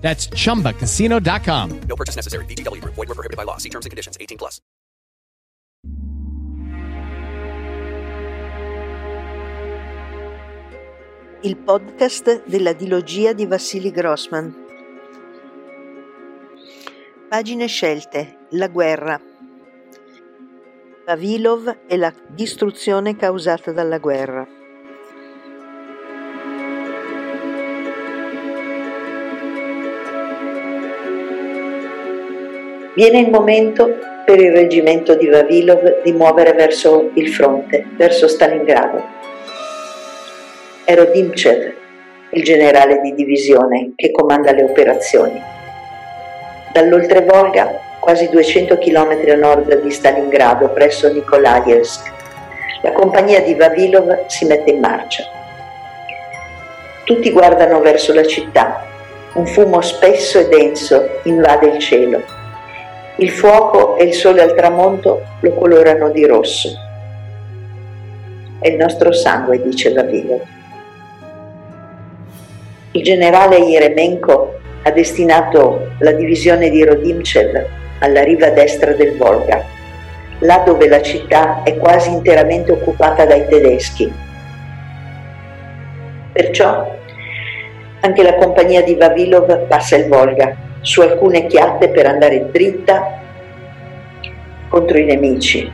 That's chumbacasino.com. No purchase necessary. VGW Group. Void were prohibited by law. See terms and conditions. 18 plus. Il podcast della dilogia di Vassili Grossman. Pagine scelte. La guerra. Vavilov e la distruzione causata dalla guerra. Viene il momento per il reggimento di Vavilov di muovere verso il fronte, verso Stalingrado. Ero Dimchev, il generale di divisione che comanda le operazioni. Dall'oltrevolga, quasi 200 km a nord di Stalingrado, presso Nikolaevsk, la compagnia di Vavilov si mette in marcia. Tutti guardano verso la città. Un fumo spesso e denso invade il cielo. Il fuoco e il sole al tramonto lo colorano di rosso. È il nostro sangue, dice Vavilov. Il generale Yeremenko ha destinato la divisione di Rodimchev alla riva destra del Volga, là dove la città è quasi interamente occupata dai tedeschi. Perciò anche la compagnia di Vavilov passa il Volga su alcune chiatte per andare dritta contro i nemici,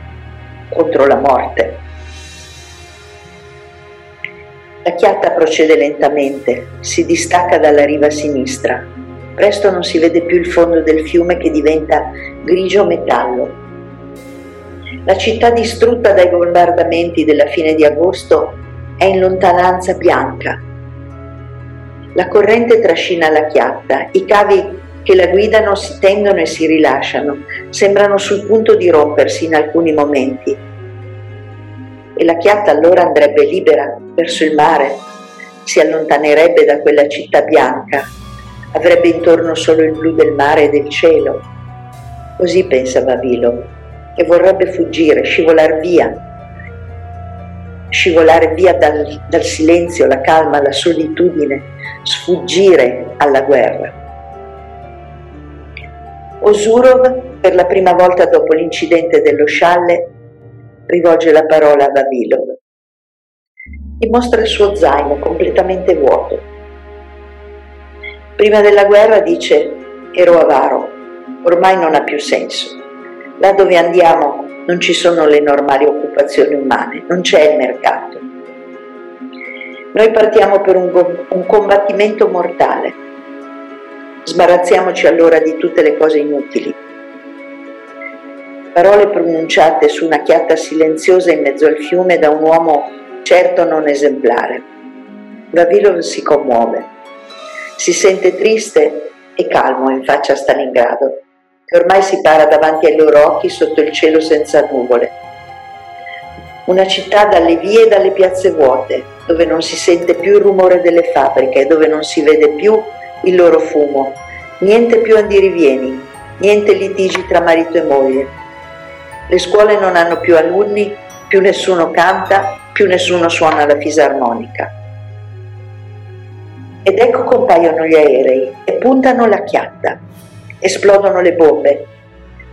contro la morte. La chiatta procede lentamente, si distacca dalla riva sinistra. Presto non si vede più il fondo del fiume che diventa grigio metallo. La città distrutta dai bombardamenti della fine di agosto è in lontananza bianca. La corrente trascina la chiatta, i cavi che la guidano si tendono e si rilasciano, sembrano sul punto di rompersi in alcuni momenti. E la chiatta allora andrebbe libera verso il mare, si allontanerebbe da quella città bianca, avrebbe intorno solo il blu del mare e del cielo. Così pensa Vavilov, e vorrebbe fuggire, scivolare via, scivolare via dal, dal silenzio, la calma, la solitudine, sfuggire alla guerra. Osurov, per la prima volta dopo l'incidente dello scialle, rivolge la parola a Vavilov e mostra il suo zaino completamente vuoto. Prima della guerra dice ero avaro, ormai non ha più senso. Là dove andiamo non ci sono le normali occupazioni umane, non c'è il mercato. Noi partiamo per un, un combattimento mortale Sbarazziamoci allora di tutte le cose inutili. Parole pronunciate su una chiatta silenziosa in mezzo al fiume da un uomo certo non esemplare. Vavilov si commuove, si sente triste e calmo in faccia a Stalingrado, che ormai si para davanti ai loro occhi sotto il cielo senza nuvole. Una città dalle vie e dalle piazze vuote, dove non si sente più il rumore delle fabbriche, dove non si vede più il loro fumo, niente più andirivieni, niente litigi tra marito e moglie. Le scuole non hanno più alunni, più nessuno canta, più nessuno suona la fisarmonica. Ed ecco compaiono gli aerei e puntano la chiatta. Esplodono le bombe.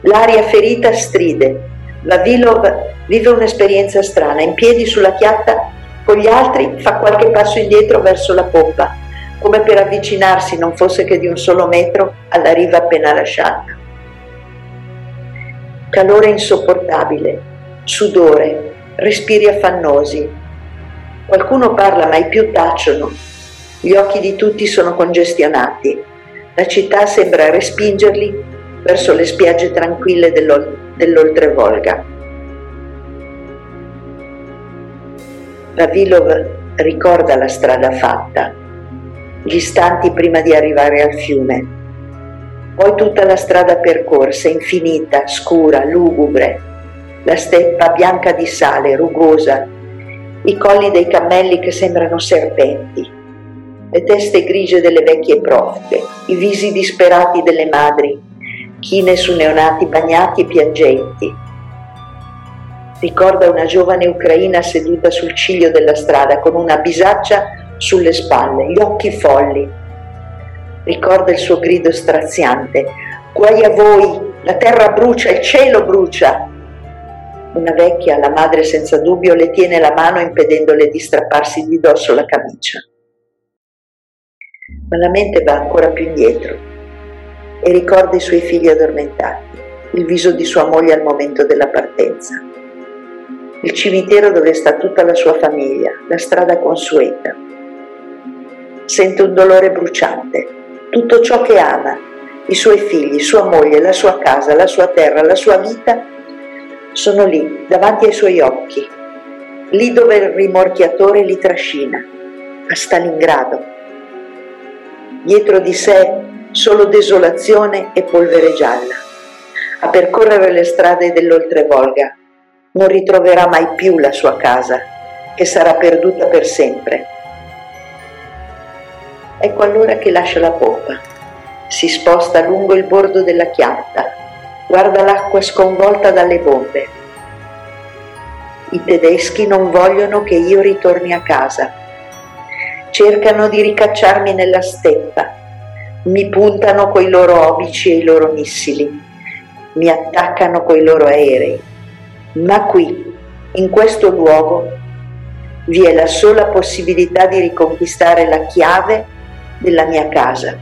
L'aria ferita stride. Vavilov vive un'esperienza strana. In piedi sulla chiatta, con gli altri fa qualche passo indietro verso la poppa come per avvicinarsi, non fosse che di un solo metro, alla riva appena lasciata. Calore insopportabile, sudore, respiri affannosi. Qualcuno parla ma i più tacciono. Gli occhi di tutti sono congestionati. La città sembra respingerli verso le spiagge tranquille dell'oltrevolga. Vavilov ricorda la strada fatta gli istanti prima di arrivare al fiume. Poi tutta la strada percorsa, infinita, scura, lugubre, la steppa bianca di sale, rugosa, i colli dei cammelli che sembrano serpenti, le teste grigie delle vecchie profughe, i visi disperati delle madri, chine su neonati bagnati e piangenti. Ricorda una giovane ucraina seduta sul ciglio della strada con una bisaccia sulle spalle, gli occhi folli. Ricorda il suo grido straziante, guai a voi, la terra brucia, il cielo brucia. Una vecchia, la madre senza dubbio, le tiene la mano impedendole di strapparsi di dosso la camicia. Ma la mente va ancora più indietro e ricorda i suoi figli addormentati, il viso di sua moglie al momento della partenza, il cimitero dove sta tutta la sua famiglia, la strada consueta. Sente un dolore bruciante, tutto ciò che ama, i suoi figli, sua moglie, la sua casa, la sua terra, la sua vita sono lì, davanti ai suoi occhi, lì dove il rimorchiatore li trascina, a Stalingrado. Dietro di sé solo desolazione e polvere gialla. A percorrere le strade dell'oltrevolga non ritroverà mai più la sua casa, che sarà perduta per sempre. Ecco allora che lascia la poppa, si sposta lungo il bordo della chiatta guarda l'acqua sconvolta dalle bombe. I tedeschi non vogliono che io ritorni a casa. Cercano di ricacciarmi nella steppa. Mi puntano coi loro obici e i loro missili. Mi attaccano coi loro aerei. Ma qui, in questo luogo, vi è la sola possibilità di riconquistare la chiave della mia casa,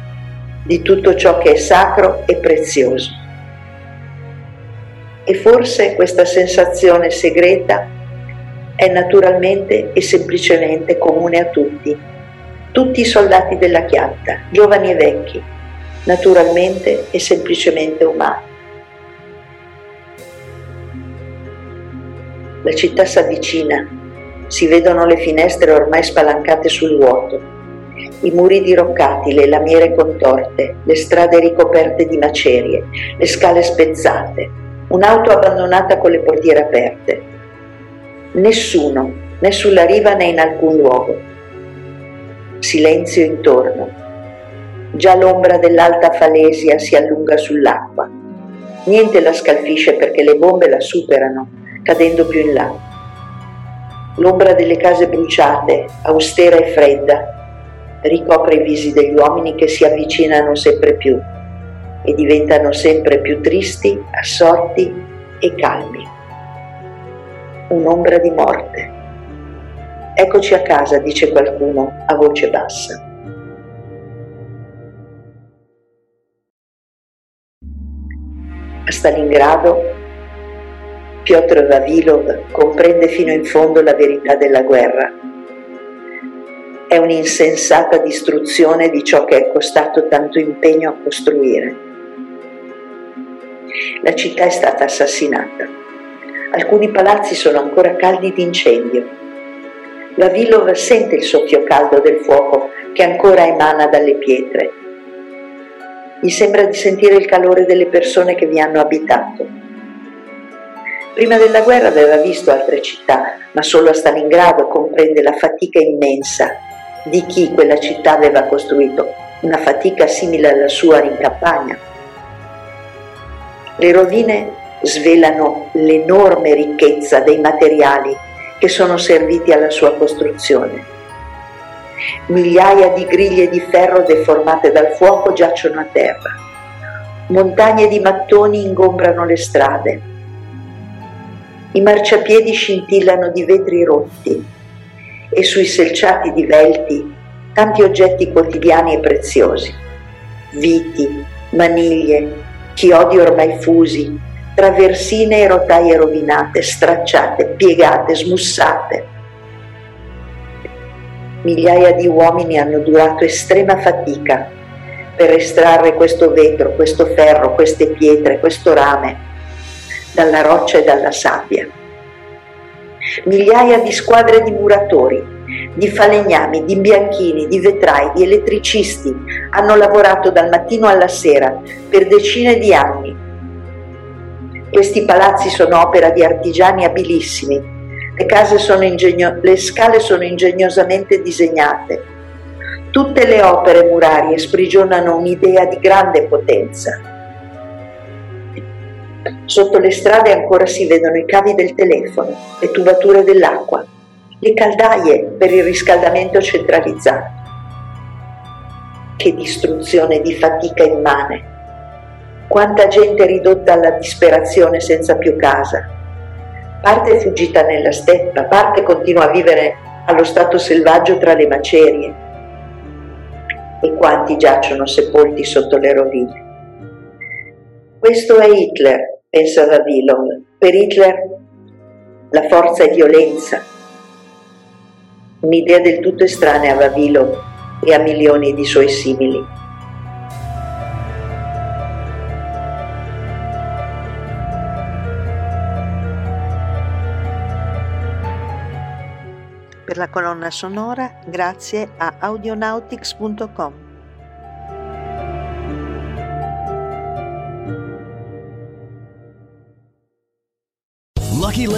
di tutto ciò che è sacro e prezioso. E forse questa sensazione segreta è naturalmente e semplicemente comune a tutti, tutti i soldati della chiatta, giovani e vecchi, naturalmente e semplicemente umani. La città s'avvicina, si vedono le finestre ormai spalancate sul vuoto, i muri diroccati, le lamiere contorte, le strade ricoperte di macerie, le scale spezzate, un'auto abbandonata con le portiere aperte. Nessuno, né sulla riva né in alcun luogo. Silenzio intorno. Già l'ombra dell'alta falesia si allunga sull'acqua. Niente la scalfisce perché le bombe la superano, cadendo più in là. L'ombra delle case bruciate, austera e fredda, ricopre i visi degli uomini che si avvicinano sempre più e diventano sempre più tristi, assorti e calmi. Un'ombra di morte. Eccoci a casa, dice qualcuno a voce bassa. A Stalingrado Piotr Vavilov comprende fino in fondo la verità della guerra. È un'insensata distruzione di ciò che è costato tanto impegno a costruire la città è stata assassinata. Alcuni palazzi sono ancora caldi d'incendio. La Vilov sente il soffio caldo del fuoco che ancora emana dalle pietre. Gli sembra di sentire il calore delle persone che vi hanno abitato. Prima della guerra aveva visto altre città, ma solo a Stalingrado comprende la fatica immensa di chi quella città aveva costruito, una fatica simile alla sua in campagna. Le rovine svelano l'enorme ricchezza dei materiali che sono serviti alla sua costruzione. Migliaia di griglie di ferro deformate dal fuoco giacciono a terra. Montagne di mattoni ingombrano le strade. I marciapiedi scintillano di vetri rotti e sui selciati divelti tanti oggetti quotidiani e preziosi. Viti, maniglie, chiodi ormai fusi, traversine e rotaie rovinate, stracciate, piegate, smussate. Migliaia di uomini hanno durato estrema fatica per estrarre questo vetro, questo ferro, queste pietre, questo rame dalla roccia e dalla sabbia. Migliaia di squadre di muratori, di falegnami, di bianchini, di vetrai, di elettricisti hanno lavorato dal mattino alla sera per decine di anni. Questi palazzi sono opera di artigiani abilissimi, le, case sono ingegno- le scale sono ingegnosamente disegnate, tutte le opere murarie sprigionano un'idea di grande potenza. Sotto le strade ancora si vedono i cavi del telefono, le tubature dell'acqua, le caldaie per il riscaldamento centralizzato. Che distruzione di fatica immane! Quanta gente ridotta alla disperazione senza più casa. Parte fuggita nella steppa, parte continua a vivere allo stato selvaggio tra le macerie. E quanti giacciono sepolti sotto le rovine. Questo è Hitler, pensava Villon. Per Hitler la forza è violenza, un'idea del tutto estranea a Vavilov e a milioni di suoi simili. Per la colonna sonora grazie a audionautics.com.